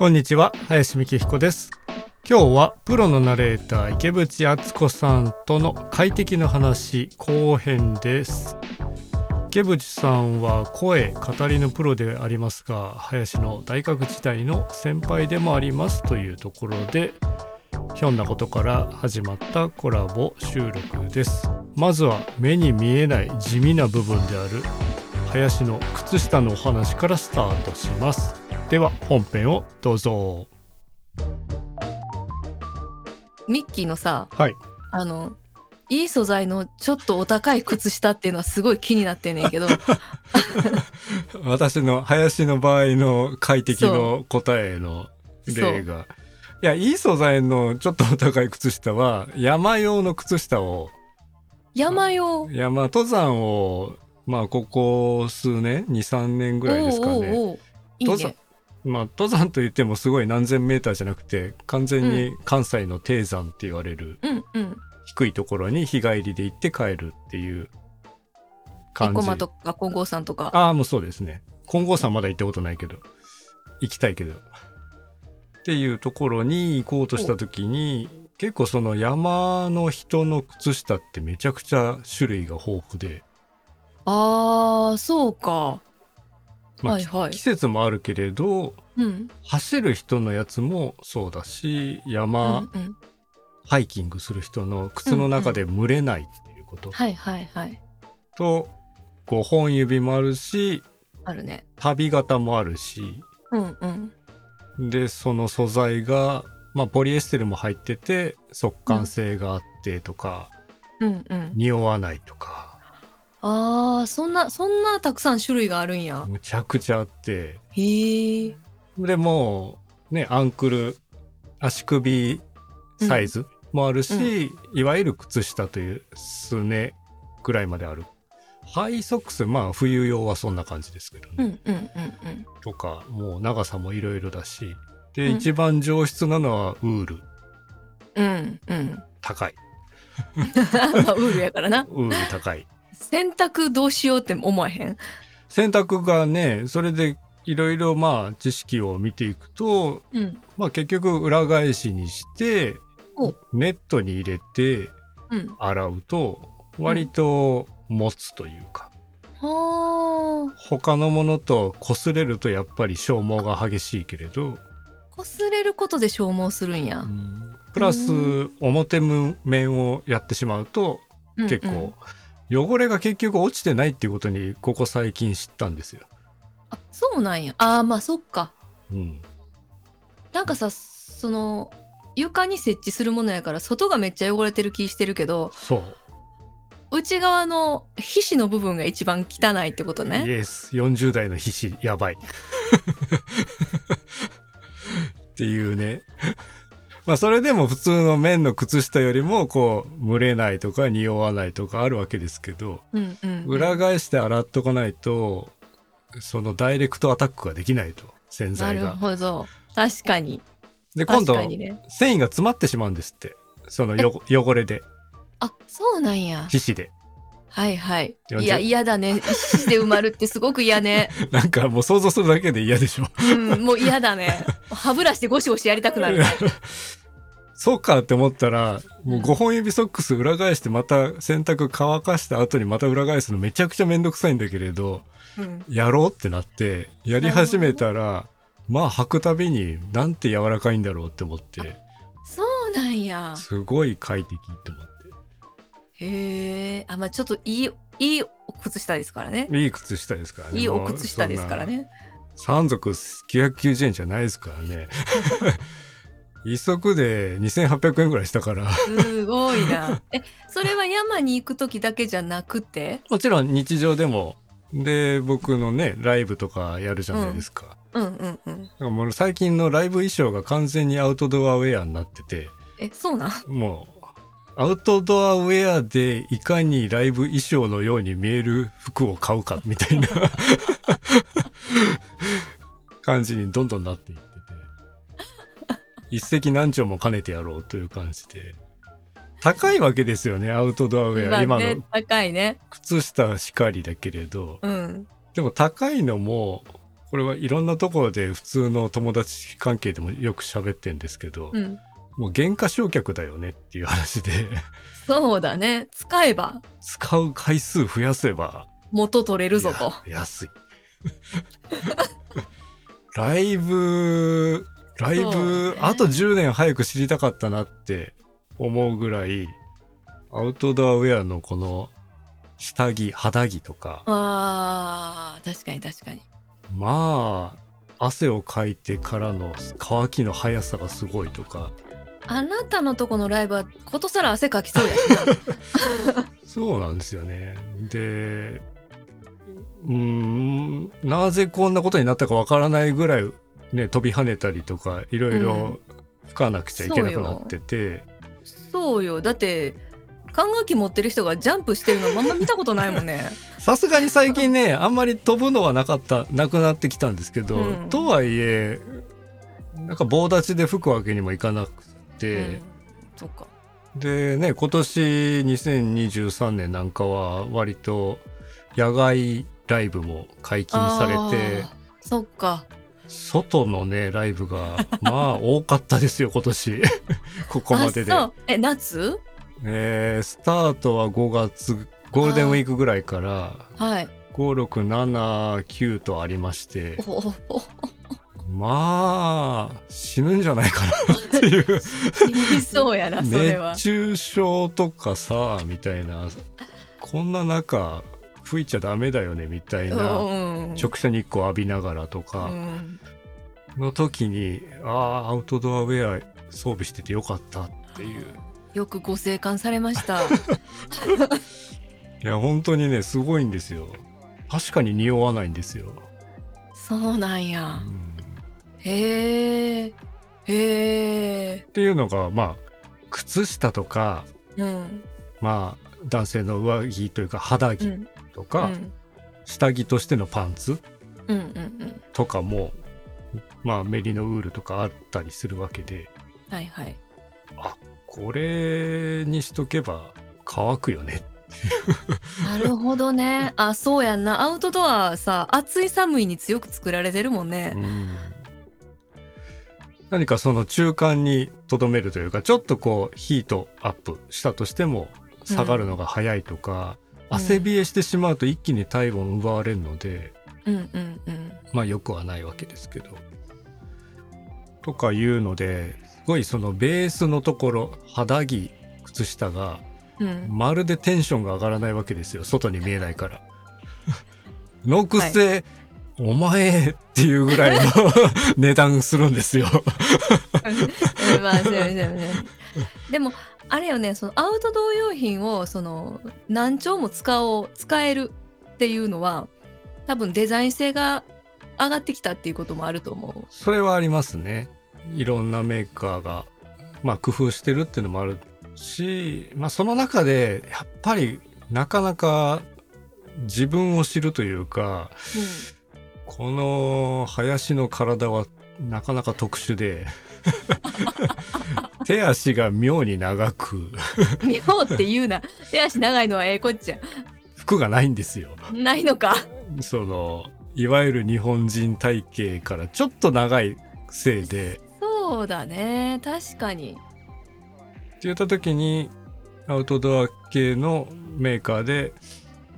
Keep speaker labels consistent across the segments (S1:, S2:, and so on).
S1: こんにちは林美希彦です。今日はプロのナレーター池淵敦子さんとの快適の話後編です。池淵さんは声語りのプロでありますが林の大学時代の先輩でもありますというところでひょんなことから始まったコラボ収録です。まずは目に見えない地味な部分である林の靴下のお話からスタートします。では本編をどうぞ。
S2: ミッキーのさ
S1: はい。
S2: あのいい素材のちょっとお高い靴下っていうのはすごい気になってんねんけど。
S1: 私の林の場合の快適の答えの例が。いやいい素材のちょっとお高い靴下は山用の靴下を。
S2: 山用。
S1: 山登山をまあここ数年？23年ぐらいですかね。登山
S2: ね
S1: まあ登山といってもすごい何千メーターじゃなくて完全に関西の低山って言われる
S2: うんうん。
S1: 低いところに日帰りで行って帰るっていう感じ。
S2: 生駒とか金剛山とか。
S1: ああもうそうですね。金剛山まだ行ったことないけど行きたいけど。っていうところに行こうとした時に結構その山の人の靴下ってめちゃくちゃ種類が豊富で、
S2: あーそうか
S1: まあ
S2: はいはい。
S1: 季節もあるけれど
S2: うん。
S1: 走る人のやつもそうだし
S2: う
S1: 山、
S2: んうん。
S1: ハイキングする人の靴の中で蒸れないっていうこと。
S2: はいはいはい。
S1: と5本指もあるし
S2: あるね。
S1: 旅型もあるし。
S2: うんうん。
S1: でその素材が、まあ、ポリエステルも入ってて速乾性があってとか、
S2: うんうん。
S1: 匂わないとか
S2: あーそんなそんなたくさん種類があるんや。
S1: むちゃくちゃあって。
S2: へえ
S1: でもうねアンクル足首サイズもあるし、いわゆる靴下というすねぐらいまである。ハイソックスまあ冬用はそんな感じですけどね、
S2: うんうんうんうん。
S1: とかもう長さもいろいろだし。で、
S2: うん。
S1: 一番上質なのはウール。
S2: うんうん。
S1: 高い。
S2: ま あウールやからな。
S1: ウール高い
S2: 洗濯どうしようって思わへん？
S1: 洗濯がねそれでいろいろまあ知識を見ていくと、
S2: うん。
S1: まあ、結局裏返しにして
S2: お。
S1: ネットに入れて
S2: うん。
S1: 洗うと割と持つというか、
S2: はあ。
S1: 他のものと擦れるとやっぱり消耗が激しいけれど、
S2: 擦れることで消耗するんや、
S1: プラス
S2: う
S1: 表面をやってしまうと
S2: うんうん。
S1: 結構汚れが結局落ちてないっていうことにここ最近知ったんですよ。
S2: あそうなんや。あーまあそっか。
S1: うん、
S2: なんかさその床に設置するものやから外がめっちゃ汚れてる気してるけど
S1: そう。
S2: 内側の皮脂の部分が一番汚いってこと
S1: イ
S2: ね。
S1: エス40代の皮脂やばい。っていうねまあそれでも普通の綿の靴下よりもこう蒸れないとか匂わないとかあるわけですけど
S2: うんうん、うん、
S1: 裏返して洗っとかないとそのダイレクトアタックができないと洗
S2: なる
S1: 剤が。
S2: ほど。確かに。
S1: で今度
S2: ね。
S1: 繊維が詰まってしまうんですって。そのよ汚れで。
S2: あそうなんや。
S1: 皮脂で
S2: はいはい。
S1: 40
S2: いや嫌だね。皮脂で埋まるってすごく嫌ね。
S1: なんかもう想像するだけで嫌でしょ。
S2: うんもう嫌だね。歯ブラシでゴシゴシやりたくなる。ね
S1: そうかって思ったらもう5本指ソックス裏返してまた洗濯乾かした後にまた裏返すのめちゃくちゃめんどくさいんだけれど
S2: うん。
S1: やろうってなってやり始めたらまあ履くたびになんて柔らかいんだろうって思って。
S2: そうなんや。
S1: すごい快適って思っ
S2: へえあまあちょっといいいいお靴下ですからね。
S1: ていい靴下ですからね。
S2: いいお靴下ですからね。
S1: 3足990円じゃないですからね。一足で2800円ぐらいしたから。
S2: すごいな。えそれは山に行く時だけじゃなくて？
S1: もちろん日常でも。で僕のねライブとかやるじゃないですか、
S2: うんうんうん
S1: だからもう最近のライブ衣装が完全にアウトドアウェアになってて。
S2: えそうなん？
S1: もうアウトドアウェアでいかにライブ衣装のように見える服を買うかみたいな。感じにどんどんなっていってて。一石何鳥も兼ねてやろうという感じで。高いわけですよねアウトドアウェア、
S2: まあ
S1: 今
S2: ね
S1: の。
S2: 高いね。
S1: 靴下しかりだけれど。
S2: うん。
S1: でも高いのもこれはいろんなところで普通の友達関係でもよく喋ってんですけど、
S2: うん。
S1: もう原価償却だよねっていう話で。
S2: そうだね。使えば。
S1: 使う回数増やせば。
S2: 元取れるぞと。
S1: 安い。ライブライブ、
S2: ね。
S1: あと10年早く知りたかったなって思うぐらいアウトドアウェアのこの下着肌着とか。
S2: あー、確かに確かに。
S1: まあ汗をかいてからの乾きの速さがすごいとか
S2: あなたのとこのライブはことさら汗かきそうやしな。
S1: そうなんですよね。で、うーん、なぜこんなことになったかわからないぐらい、ね、飛び跳ねたりとか、いろいろ吹かなくちゃいけなくなってて、
S2: そうよ。だって、管楽器持ってる人がジャンプしてるのあんま見たことないもんね。
S1: さすがに最近ね、あんまり飛ぶのはなかった、なくなってきたんですけど、
S2: うん
S1: とはいえ、なんか棒立ちで吹くわけにもいかなくて、
S2: うん、そっか。
S1: でね、今年2023年なんかは割と野外ライブも解禁されて、
S2: そっか。
S1: 外のね、ライブが、まあ 多かったですよ、今年。ここまでで
S2: え、夏？
S1: えースタートは5月、ゴールデンウィークぐらいから、
S2: はい。
S1: 5、6、7、9とありまして、
S2: おおお
S1: まあ、死ぬんじゃないかなっていう。
S2: そうやな、それは
S1: 熱。中症とかさ、みたいな、こんな中、吹いちゃダメだよね、みたいな。
S2: うん
S1: 直射日光浴びながらと
S2: う
S1: か
S2: ん
S1: の時に、ああ、アウトドアウェア装備しててよかったっていう。
S2: よくご生還されました。
S1: いや、本当にね、すごいんですよ。確かに匂わないんですよ。
S2: そうなん
S1: う
S2: や。
S1: ん
S2: へえ。へえ。
S1: っていうのが、まあ、靴下とか、
S2: うん。
S1: まあ、男性の上着というか肌着
S2: うん。
S1: とか、
S2: うん。
S1: 下着としてのパンツ
S2: うんうんうん。
S1: とかも、まあ、メリノウールとかあったりするわけで、
S2: はいはい。
S1: これにしとけば乾くよね。
S2: なるほどね。あ、そうやんな。アウトドアさ、暑い寒いに強く作られてるもんね。
S1: 何かその中間にとどめるというかちょっとこうヒートアップしたとしても下がるのが早いとか、
S2: うん
S1: 汗冷えしてしまうと一気に体温奪われるので、
S2: うんうんうん。
S1: まあ良くはないわけですけど。とかいうのですごいそのベースのところ肌着靴下が
S2: うん。
S1: まるでテンションが上がらないわけですよ外に見えないから。のくせ、お前っていうぐらいの 値段するんですよ。
S2: うんまあそうやねそうやねでもあれよねそのアウトドア用品をその何丁も使おう使えるっていうのは多分デザイン性が上がってきたっていうこともあると思
S1: それはありますね。いろんなメーカーが、まあ工夫してるっていうのもあるし、まあその中で、やっぱりなかなか自分を知るというか、
S2: う。
S1: この林の体はなかなか特殊で、手足が妙に長く、
S2: うん、妙って言うな。手足長いのはええこっちゃ
S1: 服がないんですよ。
S2: ないのか。
S1: その、いわゆる日本人体型からちょっと長いせいで、
S2: そうだね。確かに。
S1: って言った時にアウトドア系のメーカーで、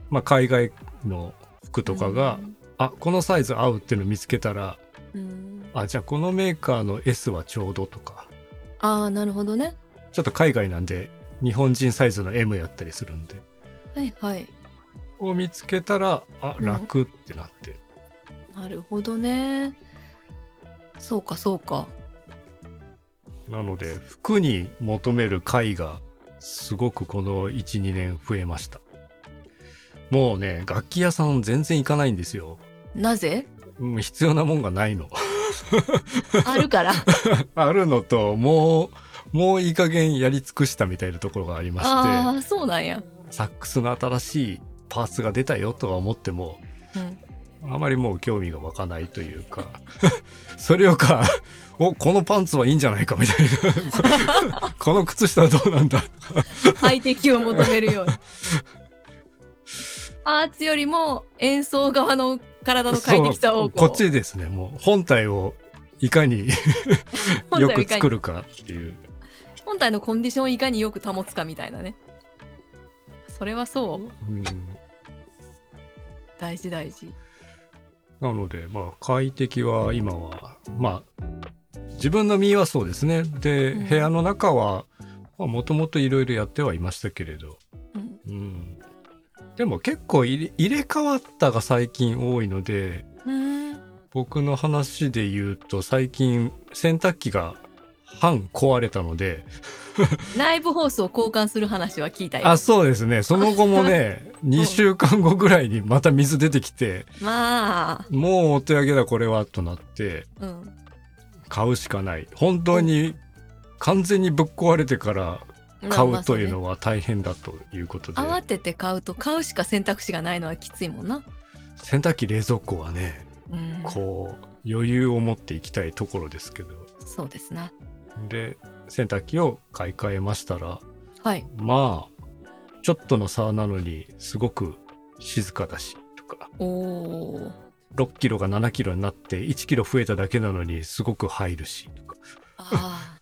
S1: まあ、海外の服とかが、あこのサイズ合うっていうの見つけたら
S2: うん、
S1: あじゃあこのメーカーの S はちょうどとか。
S2: ああなるほどね。
S1: ちょっと海外なんで日本人サイズの M やったりするんで。
S2: はいはい。
S1: を見つけたらあ
S2: うん。
S1: 楽ってなって、
S2: なるほどね。そうかそうか。
S1: なので服に求める回がすごくこの12年増えました。もうね楽器屋さん全然行かないんですよ
S2: なぜ？
S1: もう必要なもんがないの。
S2: あるから。
S1: あるのともうもういい加減やり尽くしたみたいなところがありま
S2: あ
S1: し
S2: あそうなんや、
S1: てサックスの新しいパーツが出たよとは思っても
S2: うん、
S1: あまりもう興味が湧かないというか それよかおこのパンツはいいんじゃないかみたいな。この靴下はどうなんだ。
S2: 快適を求めるように。パーツよりも演奏側の体の快適さを
S1: こっちですね。もう本体をいかによく作るかっていう。
S2: 本体のコンディションをいかによく保つかみたいなね。それはそう。
S1: うん。
S2: 大事大事。
S1: なので、まあ、快適は今は、まあ、自分の身はそうですね。で、
S2: うん。
S1: 部屋の中は、もともといろいろやってはいましたけれど。でも結構入れ替わったが最近多いので、
S2: うん
S1: 僕の話で言うと最近洗濯機が半壊れたので、
S2: 内部ホースを交換する話は聞いたよ。
S1: あ、そうですね。その後もね、2週間後ぐらいにまた水出てきて、
S2: まあ。
S1: もうお手上げだこれはとなって、
S2: うん。
S1: 買うしかない。本当に完全にぶっ壊れてから買うというのは大変だということで、
S2: 慌てて買うと買うしか選択肢がないのはきついもんな。
S1: 洗濯機冷蔵庫はね
S2: うん、
S1: こう余裕を持っていきたいところですけど
S2: そうですな。
S1: で洗濯機を買い替えましたら
S2: はい。
S1: まあちょっとの差なのにすごく静かだしとか
S2: おお。
S1: 6キロが7キロになって1キロ増えただけなのにすごく入るしとか
S2: ああ。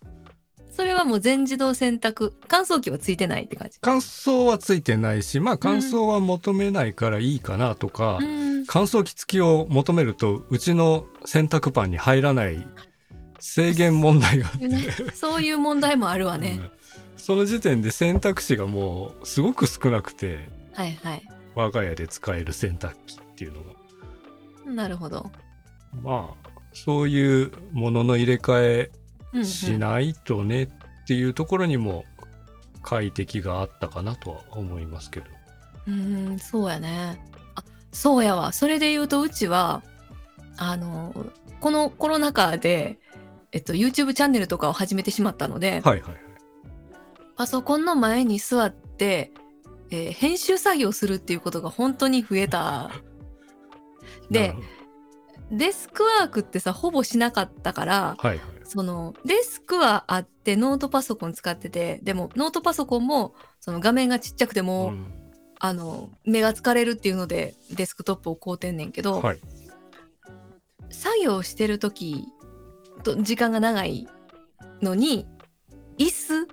S2: それはもう全自動洗濯乾燥機はついてないって感じ。
S1: 乾燥はついてないしまあ乾燥は求めないからいいかなとか、
S2: うん。
S1: 乾燥機付きを求めるとうちの洗濯パンに入らない制限問題があって、
S2: ね、そういう問題もあるわね。
S1: うんその時点で選択肢がもうすごく少なくて
S2: はいはい。
S1: 我が家で使える洗濯機っていうのが
S2: なるほど。
S1: まあそういうものの入れ替えしないとねっていうところにも快適があったかなとは思いますけど。
S2: うん、そうやね。あ、そうやわ。それで言うとうちはあのこのコロナ禍でえっと YouTube チャンネルとかを始めてしまったので、
S1: はいはいはい。
S2: パソコンの前に座って、えー編集作業するっていうことが本当に増えた。でデスクワークってさほぼしなかったから
S1: どはいはい。
S2: そのデスクはあってノートパソコン使っててでもノートパソコンもその画面がちっちゃくても、
S1: うん
S2: あの目が疲れるっていうのでデスクトップを買うてんねんけど、
S1: はい。
S2: 作業してる時と時間が長いのに椅子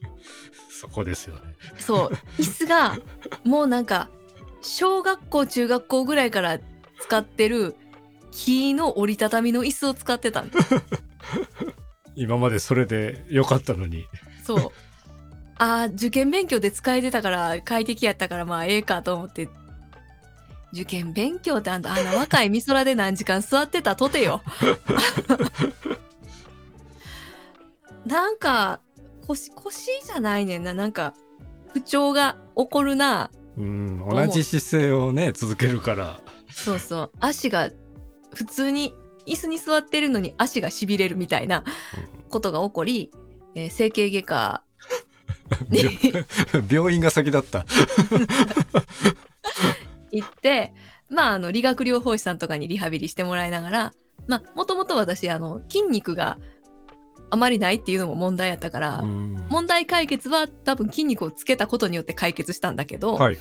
S1: そこですよね。
S2: そう椅子がもうなんか小学校中学校ぐらいから使ってる木の折りたたみの椅子を使ってたん
S1: 今までそれで良かったのに。
S2: そう。あー受験勉強で使えてたから快適やったからまあええかと思って。受験勉強ってあんたあんな若い美空で何時間座ってたとてよ。なんか腰腰じゃないねんな。なんか不調が起こるな。
S1: うん、同じ姿勢をね、続けるから。
S2: そうそう。足が普通に椅子に座ってるのに足がしびれるみたいなことが起こり、えー整形外科に
S1: 病院が先だった。
S2: 行ってまああの理学療法士さんとかにリハビリしてもらいながらまあもともと私あの筋肉があまりないっていうのも問題やったから、
S1: うん
S2: 問題解決は多分筋肉をつけたことによって解決したんだけど、
S1: はいはい。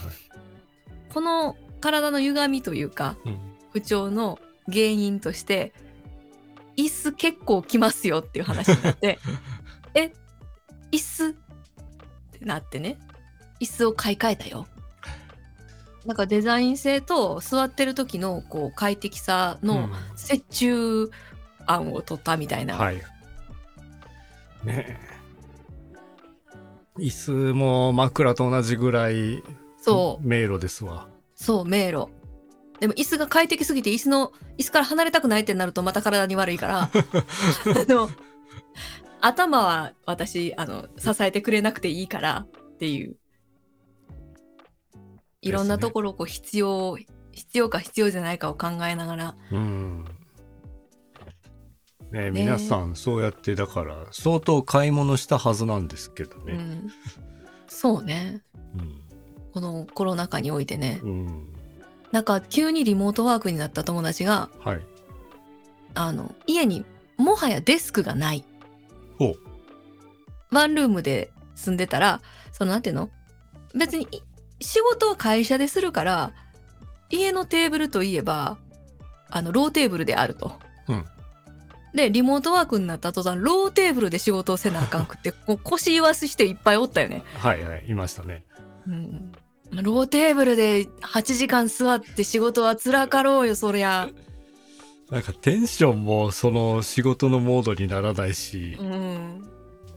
S2: この体の歪みというか
S1: うん
S2: 不調の原因として椅子結構きますよっていう話になって え椅子ってなってね椅子を買い替えたよなんかデザイン性と座ってる時のこう快適さの折衷案を取ったみたいな、
S1: はい。ねえ。椅子も枕と同じぐらい
S2: そう
S1: 迷路ですわ。
S2: そう迷路でも椅子が快適すぎて椅子の椅子から離れたくないってなるとまた体に悪いから 頭は私あの支えてくれなくていいからっていういろんなところをこう必要、必要か必要じゃないかを考えながら
S1: うん。ねえ
S2: ねえ
S1: 皆さんそうやってだから相当買い物したはずなんですけどね。
S2: うん、そうね
S1: うん。
S2: このコロナ禍においてね
S1: うん。
S2: なんか急にリモートワークになった友達が
S1: はい。
S2: あの家にもはやデスクがない
S1: ほう。
S2: ワンルームで住んでたらそのなんていうの？別にい仕事は会社でするから家のテーブルといえばあのローテーブルであると。
S1: うん
S2: でリモートワークになった途端ローテーブルで仕事をせなあかんくってこう腰言わす人いっぱいおったよね。
S1: はいはいいましたね
S2: うん、ローテーブルで8時間座って仕事は辛かろうよそりゃ。
S1: なんかテンションもその仕事のモードにならないし
S2: う、ん、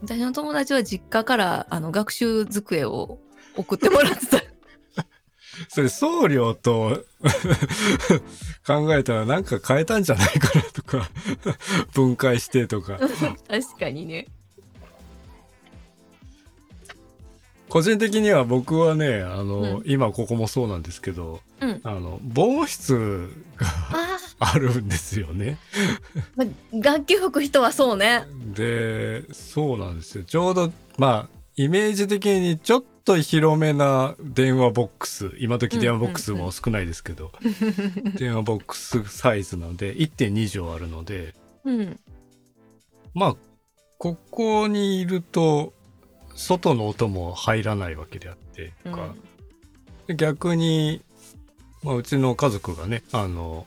S2: 私の友達は実家からあの学習机を送ってもらってた。
S1: それ送料と 考えたらなんか変えたんじゃないかなとか分解してとか
S2: 確かにね。
S1: 個人的には僕はねあの、
S2: うん。
S1: 今ここもそうなんですけど
S2: うん、
S1: あの防音室が
S2: あ
S1: あるんですよね。
S2: ー、ま楽器吹く人はそうね。
S1: でそうなんですよ。ちょうどまあイメージ的にちょっと広めな電話ボックス今時電話ボックスも少ないですけど、電話ボックスサイズなので1.2畳あるので
S2: うん、
S1: まあここにいると外の音も入らないわけであってとか、で逆に、まあ、うちの家族がねあの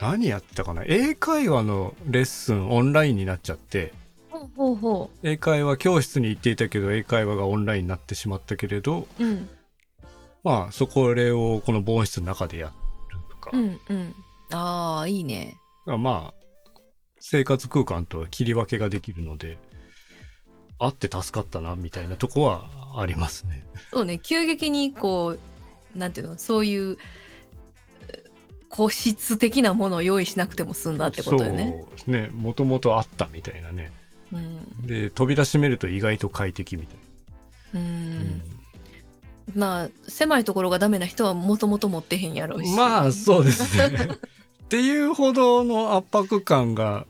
S1: 何やってたかな。英会話のレッスンオンラインになっちゃって。英会話教室に行っていたけど英会話がオンラインになってしまったけれど
S2: う。うん、
S1: まあそこれをこの防音室の中でやるとか、
S2: うん、うん。ああ、いいね。
S1: まあ生活空間とは切り分けができるのであって助かったなみたいなとこはありますね。
S2: そうね、急激にこう、なんていうの、そういう。え個室的なものを用意しなくても済んだってことよね。
S1: そうねもともとあったみたいなね
S2: うん、
S1: で扉閉めると意外と快適みたい
S2: うん、
S1: な、
S2: まあ狭いところがダメな人はもともと持ってへんやろうし。
S1: まあそうですねっていうほどの圧迫感が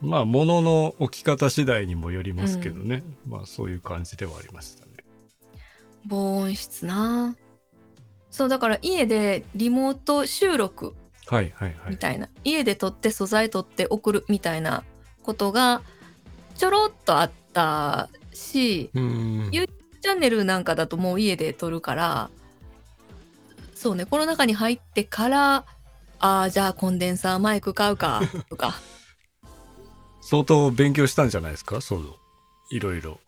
S1: まあ物の置き方次第にもよりますけどね、まあそういう感じではありましたね。
S2: 防音室な。そうだから家でリモート収録。
S1: はいはいはい。
S2: みたいな、家で撮って素材撮って送るみたいなことがちょろっとあったし
S1: うーん
S2: ゆチャンネルなんかだともう家で撮るからそうねコロナ禍に入ってからああじゃあコンデンサーマイク買うかとか
S1: 相当勉強したんじゃないですか？そういろいろ。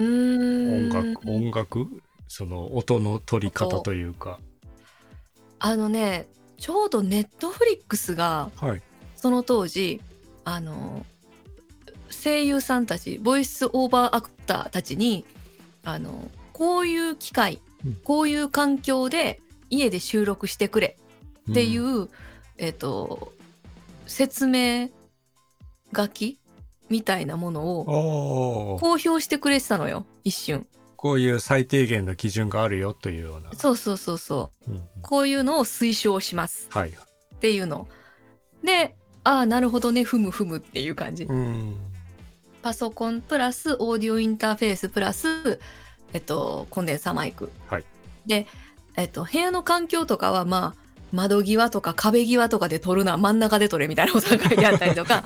S1: 音
S2: ん。
S1: 楽音楽？その音の取り方というか。
S2: あのねちょうどネットフリックスが
S1: はい。
S2: その当時あの声優さんたちボイスオーバーアクターたちにあのこういう機会、
S1: うん。
S2: こういう環境で家で収録してくれっていう、
S1: うん。
S2: えっ、と説明書きみたいなものを公表してくれてたのよ一瞬。
S1: こういう最低限の基準があるよというような、
S2: そうそうそうそう。
S1: うんうん。
S2: こういうのを推奨します。
S1: はい
S2: っていうの。でああなるほどね。ふむふむっていう感じ。
S1: うん。
S2: パソコンプラスオーディオインターフェースプラス、えっと、コンデンサーマイク。
S1: はい。
S2: で、えっと、部屋の環境とかはまあ窓際とか壁際とかで撮るな真ん中で撮れみたいなことが書いてあったりとか。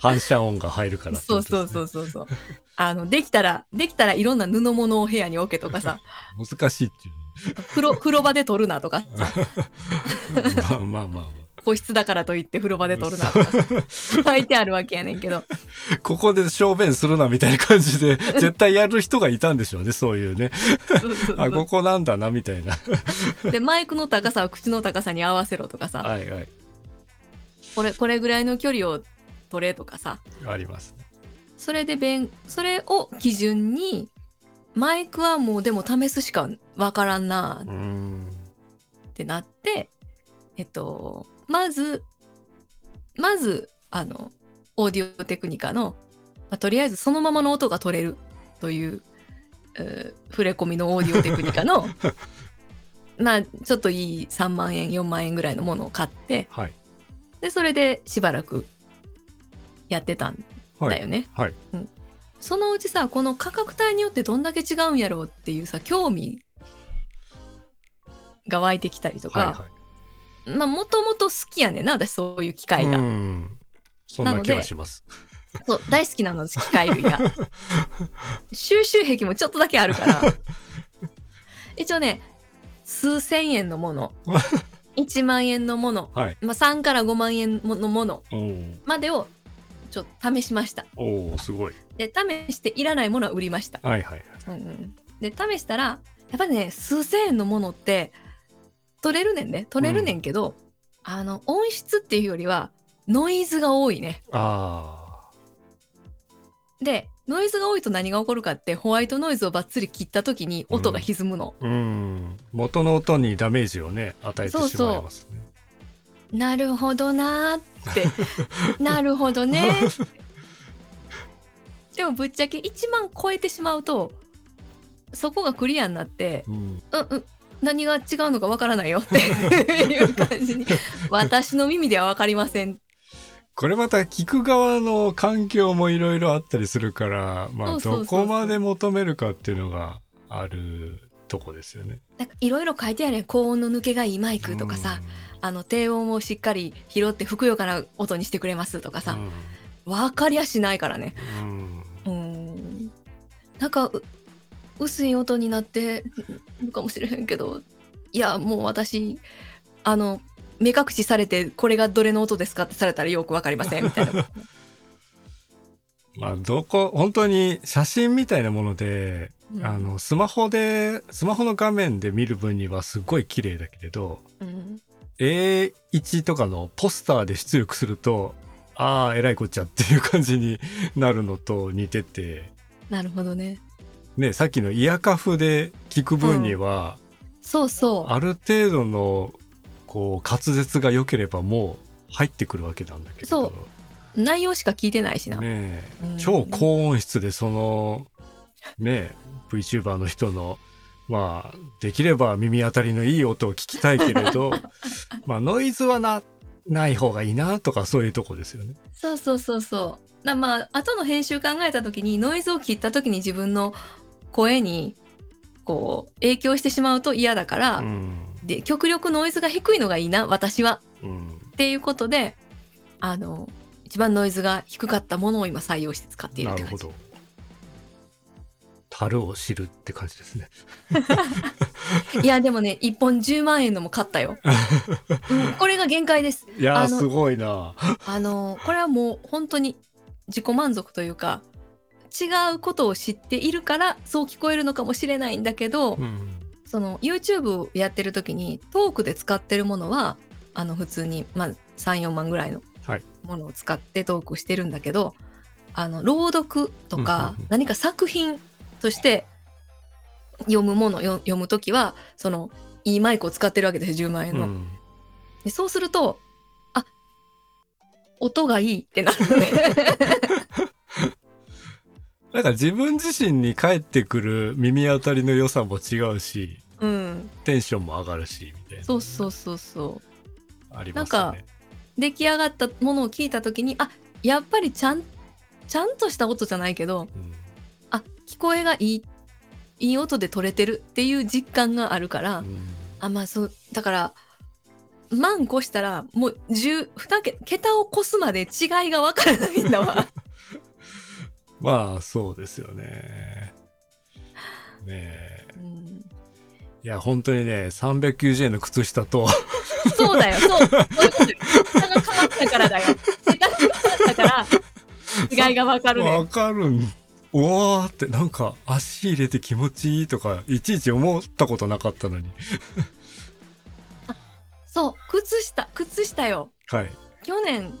S1: 反射音が入るから、
S2: そうそうそうそうそう。あのできたらできたらいろんな布物を部屋に置けとかさ。
S1: 難しいっていう。
S2: 風呂風呂場で撮るなとか。
S1: まあまあまあまあ
S2: 個室だからといって風呂場で撮るなとか。書いてあるわけやねんけど。
S1: ここで小便するなみたいな感じで絶対やる人がいたんでしょうねそういうね。あここなんだなみたいな。
S2: でマイクの高さは口の高さに合わせろとかさ。
S1: はいはい。
S2: これこれぐらいの距離を取れとかさ。
S1: ありますね。
S2: それで弁それを基準にマイクはもうでも試すしかわからんな
S1: うーん。
S2: ってなってえっとまずまずあのオーディオテクニカの、まあとりあえずそのままの音が取れるという、えー触れ込みのオーディオテクニカの まあちょっといい3万円4万円ぐらいのものを買って
S1: はい。
S2: でそれでしばらくやってたん
S1: はい
S2: だよね。
S1: はい。
S2: そのうちさこの価格帯によってどんだけ違うんやろうっていうさ興味が湧いてきたりと
S1: はい
S2: か、
S1: は
S2: まあもともと好きやねんな私そういう機械が、
S1: いうん。そんな気はします。
S2: そう大好きなの機械類が。収集癖もちょっとだけあるから。一応ね数千円のもの。1万円のもの、
S1: はい。
S2: まあ、3から5万円のもの。までをちょっと試しました。
S1: おーすごい。
S2: で試していらないものは売りました、
S1: はいはいはい。
S2: うんうん、で試したらやっぱりね数千円のものって取れるねんね。取れるねんけど、あの音質っていうよりはノイズが多いね。
S1: あ
S2: でノイズが多いと何が起こるかってホワイトノイズをバッツリ切った時に音が歪むの、
S1: あ。うん。元の音にダメージをね、与えてしまいますね。
S2: なるほどなーって。なるほどねでもぶっちゃけ1万超えてしまうとそこがクリアになって
S1: うん。
S2: うんうん何が違うのかわからないよって いう感じに。私の耳では分かりません。
S1: これまた聞く側の環境もいろいろあったりするから、まあ、どこまで求めるかっていうのがあるとこですよね。
S2: なんかいろいろ書いてあるね。高音の抜けがいいマイクとかさ、あの低音をしっかり拾ってふくよかな音にしてくれますとか
S1: うん、
S2: さ、分かりやしないからね。
S1: うん。
S2: うん。なんかう薄い音になってるかもしれへんけどいやもう私あの目隠しされてこれがどれの音ですかってされたらよく分かりませんみたいな。
S1: まあ、どこ、本当に写真みたいなもので、
S2: うん。
S1: あの、スマホで、スマホの画面で見る分にはすごい綺麗だけれど、
S2: うん。
S1: A1 とかのポスターで出力すると、ああ、えらいこっちゃっていう感じになるのと似てて、
S2: なるほどね
S1: ね、さっきのイヤカフで聞く分には、
S2: そうそう。
S1: ある程度の、こう、滑舌が良ければもう入ってくるわけなんだけど。
S2: そう。内容しか聞いてないしな、
S1: ねえ。
S2: うん。
S1: 超高音質でその、ねえ VTuber の人の、まあ、できれば耳当たりのいい音を聞きたいけれど、まあ、ノイズはな、ない方がいいなとかそういうとこですよね。
S2: そうそうそうそう。なまあ後の編集考えた時にノイズを切った時に自分の声にこう影響してしまうと嫌だから、
S1: うん。
S2: で極力ノイズが低いのがいいな私は
S1: うん。
S2: っていうことであの一番ノイズが低かったものを今採用して使っているって感じ。
S1: 樽を知るって感じですね。
S2: いやでもね1本10万円のも買ったよ、う んこれが限界です
S1: いやすごいな。
S2: あのこれはもう本当に自己満足というか違うことを知っているからそう聞こえるのかもしれないんだけど、
S1: うん。
S2: その YouTube やってる時にトークで使ってるものはあの普通に、まあ、34万ぐらいの
S1: はい
S2: ものを使ってトークしてるんだけど、あの朗読とか何か作品として読むものよ読む時はそのいいマイクを使ってるわけですよ10万円の。
S1: うん
S2: でそうするとあ音がいいってなるのね。
S1: なんか自分自身に返ってくる耳当たりの良さも違うし、
S2: うん、
S1: テンションも上がるし、みたいな。
S2: そうそうそうそう。
S1: ありますよね。
S2: 出来上がったものを聞いた時にあやっぱりちゃんちゃんとした音じゃないけど
S1: うん
S2: あ聞こえがいいいい音で取れてるっていう実感があるから、
S1: うん
S2: あまあそうだから万越したらもう10 2桁桁を越すまで違いが分からないんだわ
S1: まあ、そうですよね。ねえ。
S2: うん
S1: いや、本当にね、390円の靴下と、
S2: そうだよそうそういうことよ桁が変わったからだよ桁が変わったから違いが分かるね
S1: わかるん。うわーって、なんか、足入れて気持ちいいとか、いちいち思ったことなかったのに。
S2: そう靴下靴下よ
S1: はい。
S2: 去年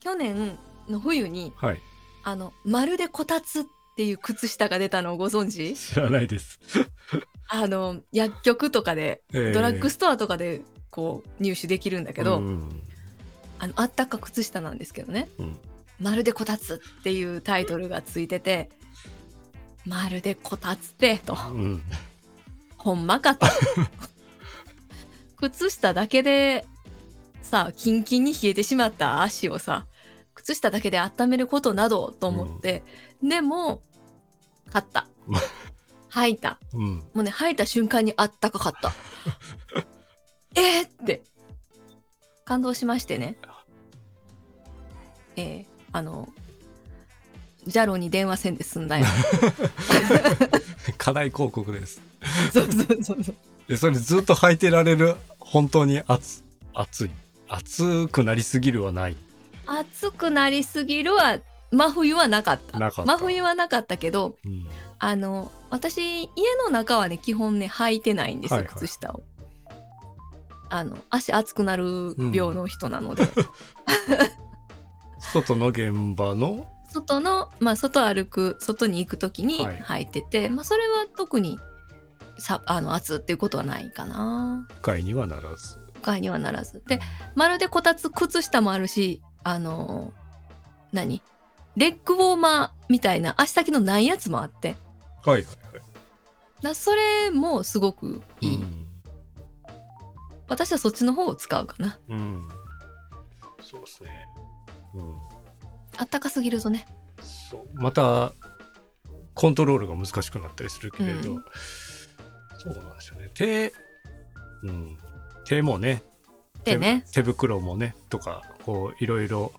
S2: 去年の冬に
S1: はい。
S2: あのまるでこたつっていう靴下が出たのをご存知？
S1: 知らないです。
S2: あの薬局とかで
S1: ええ。
S2: ドラッグストアとかでこう入手できるんだけど、
S1: うん。
S2: あのあったか靴下なんですけどね。
S1: うん「
S2: まるでこたつ」っていうタイトルがついてて「まるでこたつって」と。
S1: うん。
S2: 「ほんまか」と。靴下だけでさキンキンに冷えてしまった足をさ靴下だけで温めることなどと思って、でも買った。履いた。
S1: うん。
S2: もうね履いた瞬間にあったかかった。えーって。感動しましてね。えー、あのジャロに電話せんで済んだよ。
S1: 課題広告です。
S2: そうそうそうそう。
S1: でそれずっと履いてられる本当に暑暑い。暑くなりすぎるはない
S2: 暑くなりすぎるは真冬はなかった。
S1: なかった。
S2: 真冬はなかったけど
S1: うん。
S2: あの私家の中はね基本ね履いてないんですよ、
S1: はいはい。
S2: 靴下をあの足熱くなる病の人なので、
S1: 外の現場の？
S2: 外のまあ外歩く外に行く時に
S1: はい。
S2: 履いてて、まあそれは特にさあの暑っていうことはないかな。
S1: 不快にはならず。
S2: 不快にはならず。でまるでこたつ靴下もあるしあの何？レッグウォーマーみたいな足先のないやつもあって。
S1: はいはいはい。
S2: だそれもすごくいい、
S1: うん。
S2: 私はそっちの方を使うかな。
S1: うん。そうですね。うん。
S2: あったかすぎるとね。
S1: そう。またコントロールが難しくなったりするけれど、
S2: うん。
S1: そうなんですよね。手うん。手もね。
S2: でね。
S1: 手手袋もね。とかこういろいろ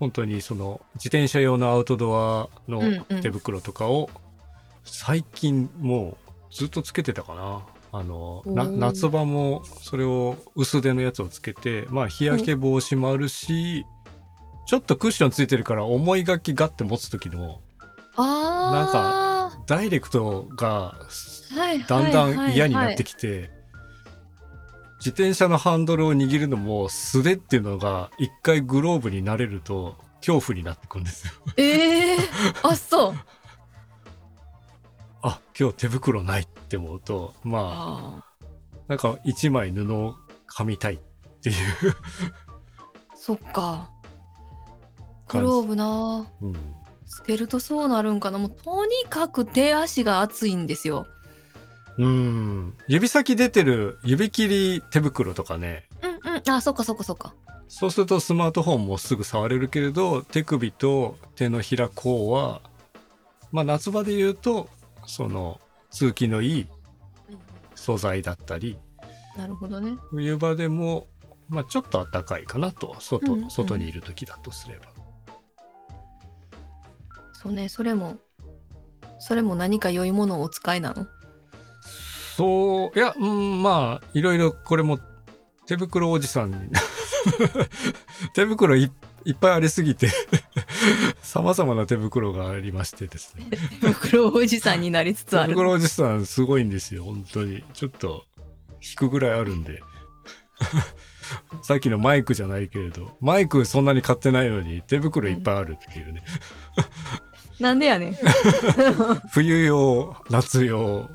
S1: 本当にその自転車用のアウトドアの手袋とかを最近もうずっとつけてたかな。あの夏場もそれを薄手のやつをつけてまあ日焼け防止もあるしちょっとクッションついてるから重い楽器ガッて持つ時でも
S2: ああ
S1: ダイレクトが
S2: はい
S1: だんだん嫌になって
S2: き
S1: きて、自転車のハンドルを握るのも素手っていうのが一回グローブになれると恐怖になってくんですよ。
S2: ええあそう。
S1: あ今日手袋ないって思うとまあ
S2: あ
S1: なんか一枚布を噛みたいっていう。
S2: ーそっか。グ。ローブな。
S1: うん、
S2: つけるとそうなるんかな。もうとにかく手足が熱いんですよ
S1: うん。指先出てる指切り手袋とかね。
S2: うんうん。あそっかそっかそっか。
S1: そうするとスマートフォンもすぐ触れるけれど手首と手のひら甲はまあ夏場で言うとその通気のいい素材だったり。
S2: なるほどね。
S1: 冬場でも、まあ、ちょっと暖かいかなと外,、
S2: うんうん。
S1: 外にいる時だとすれば。
S2: そうねそれもそれも何か良いものをお使いなの？
S1: そういやうんまあいろいろこれも手袋おじさんに。手袋いいっぱいありすぎて 様々な手袋がありましてですね。
S2: 手袋おじさんになりつつある。
S1: 手袋おじさんすごいんですよ本当に。ちょっと引くぐらいあるんで。さっきのマイクじゃないけれどマイクそんなに買ってないのに手袋いっぱいあるっていうね。
S2: なんでやねん。
S1: 冬用夏用。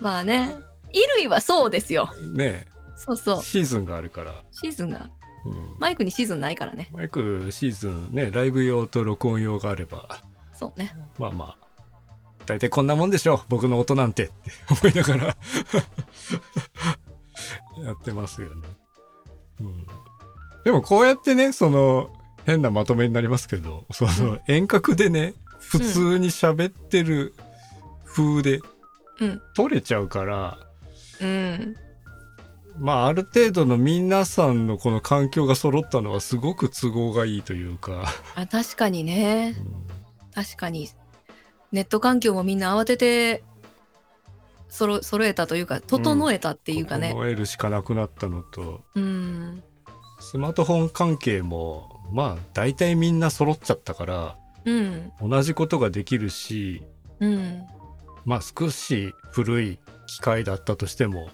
S2: まあね衣類はそうですよ。
S1: ね。
S2: そうそう。
S1: シーズンがあるから、
S2: シーズンが。
S1: うん。
S2: マイクにシーズンないからね。
S1: マイクシーズンねライブ用と録音用があれば。
S2: そうね。
S1: まあまあ。大体こんなもんでしょ。僕の音なんてって思いながら。やってますよね、うん、でもこうやってねその変なまとめになりますけどその遠隔でね普通に喋ってる風で
S2: うん。
S1: 取れちゃうから、
S2: うん。
S1: まあある程度の皆さんのこの環境が揃ったのはすごく都合がいいというか、
S2: あ確かにね。
S1: うん。
S2: 確かに。ネット環境もみんな慌ててそろ揃えたというか整えたっていうかね。
S1: 整えるしかなくなったのと。
S2: うん。
S1: スマートフォン関係もまあ大体みんな揃っちゃったから
S2: うん。
S1: 同じことができるし
S2: うん。
S1: まあ少し古い機械だったとしても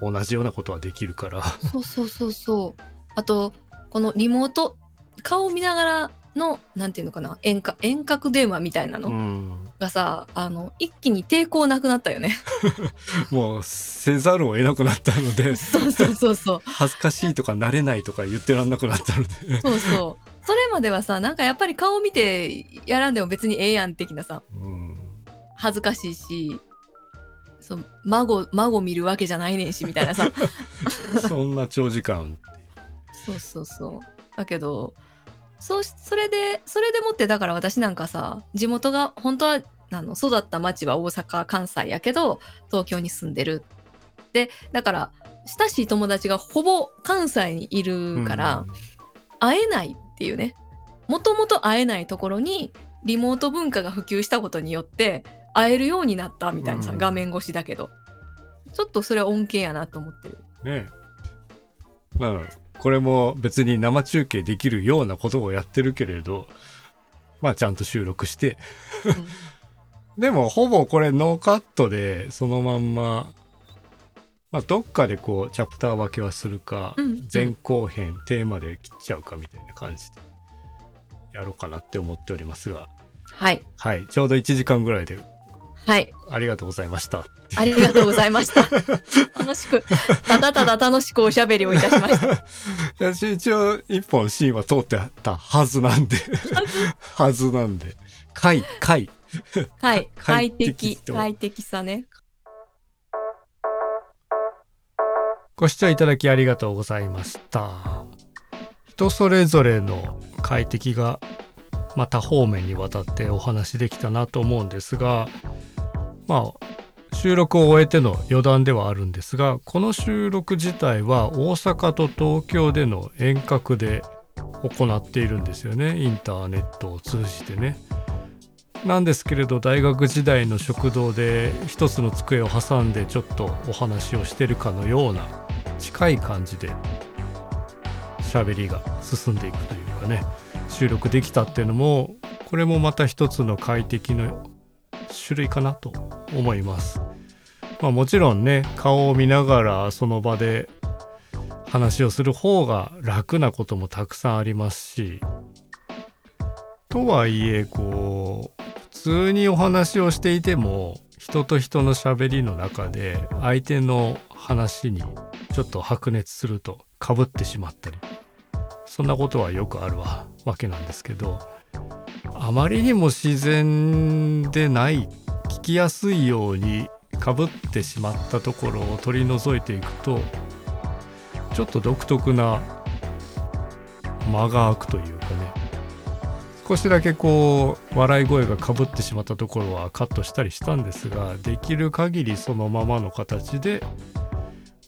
S1: 同じようなことはできるから。
S2: そうそうそうそう。あとこのリモート顔見ながらのなんていうのかな遠隔遠隔電話みたいな
S1: う
S2: の
S1: ん。
S2: がさ、あの一気に抵抗なくなったよね。
S1: もうせざるを得なくなったので
S2: そうそうそうそう。
S1: 恥ずかしいとか慣れないとか言ってらんなくなったので。
S2: そうそう。それまではさなんかやっぱり顔見てやらんでも別にええやん的なさ
S1: うん。
S2: 恥ずかしいしそう孫孫見るわけじゃないねんしみたいなさ。
S1: そんな長時間。
S2: そうそうそう。だけどそそれでそれでもってだから私なんかさ地元が本当はあの育った町は大阪関西やけど東京に住んでる。でだから親しい友達がほぼ関西にいるから、会えないっていうね。もともと会えないところにリモート文化が普及したことによって会えるようになったみたいなさ、
S1: うん。
S2: 画面越しだけど。っちょっとそれは恩恵やなと思ってる。
S1: ねえ。まあこれも別に生中継できるようなことをやってるけれどまあちゃんと収録して。でもほぼこれノーカットでそのまんままあどっかでこうチャプター分けはするか、
S2: うん
S1: 前後編テーマで切っちゃうかみたいな感じでやろうかなって思っておりますが。
S2: はい。
S1: はい。ちょうど1時間ぐらいで
S2: はい。
S1: ありがとうございました
S2: ありがとうございました。楽しく、ただただ楽しくおしゃべりをいたしました。
S1: いや一応一本シーンは通ってたはずなんで はずなんで回回
S2: はい。
S1: 快
S2: 快
S1: 適
S2: 快適さね。
S1: ご視聴いただきありがとうございました人それぞれの快適がまた方面にわたってお話できたなと思うんですがまあ収録を終えての余談ではあるんですがこの収録自体は大阪と東京での遠隔で行っているんですよねインターネットを通じてね。なんですけれど大学時代の食堂で一つの机を挟んでちょっとお話をしてるかのような近い感じで喋りが進んでいくというかね収録できたっていうのもこれもまた一つの快適の種類かなと思います。まあもちろんね顔を見ながらその場で話をする方が楽なこともたくさんありますしとはいえこう普通にお話をしていても人と人の喋りの中で相手の話にちょっと白熱するとかぶってしまったりそんなことはよくあるわけなんですけどあまりにも自然でない聞きやすいようにかぶってしまったところを取り除いていくとちょっと独特な間が空くというかね。少しだけこう笑い声がかぶってしまったところはカットしたりしたんですができる限りそのままの形で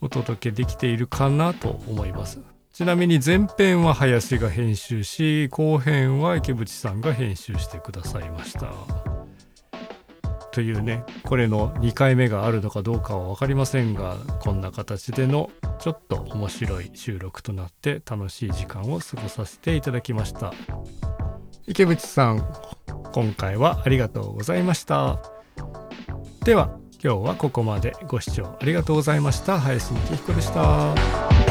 S1: お届けできているかなと思います。ちなみに前編は林が編集し後編は池淵さんが編集してくださいました。というねこれの2回目があるのかどうかは分かりませんがこんな形でのちょっと面白い収録となって楽しい時間を過ごさせていただきました。池淵さん今回はありがとうございました。では今日はここまで。ご視聴ありがとうございました。林幸彦でした。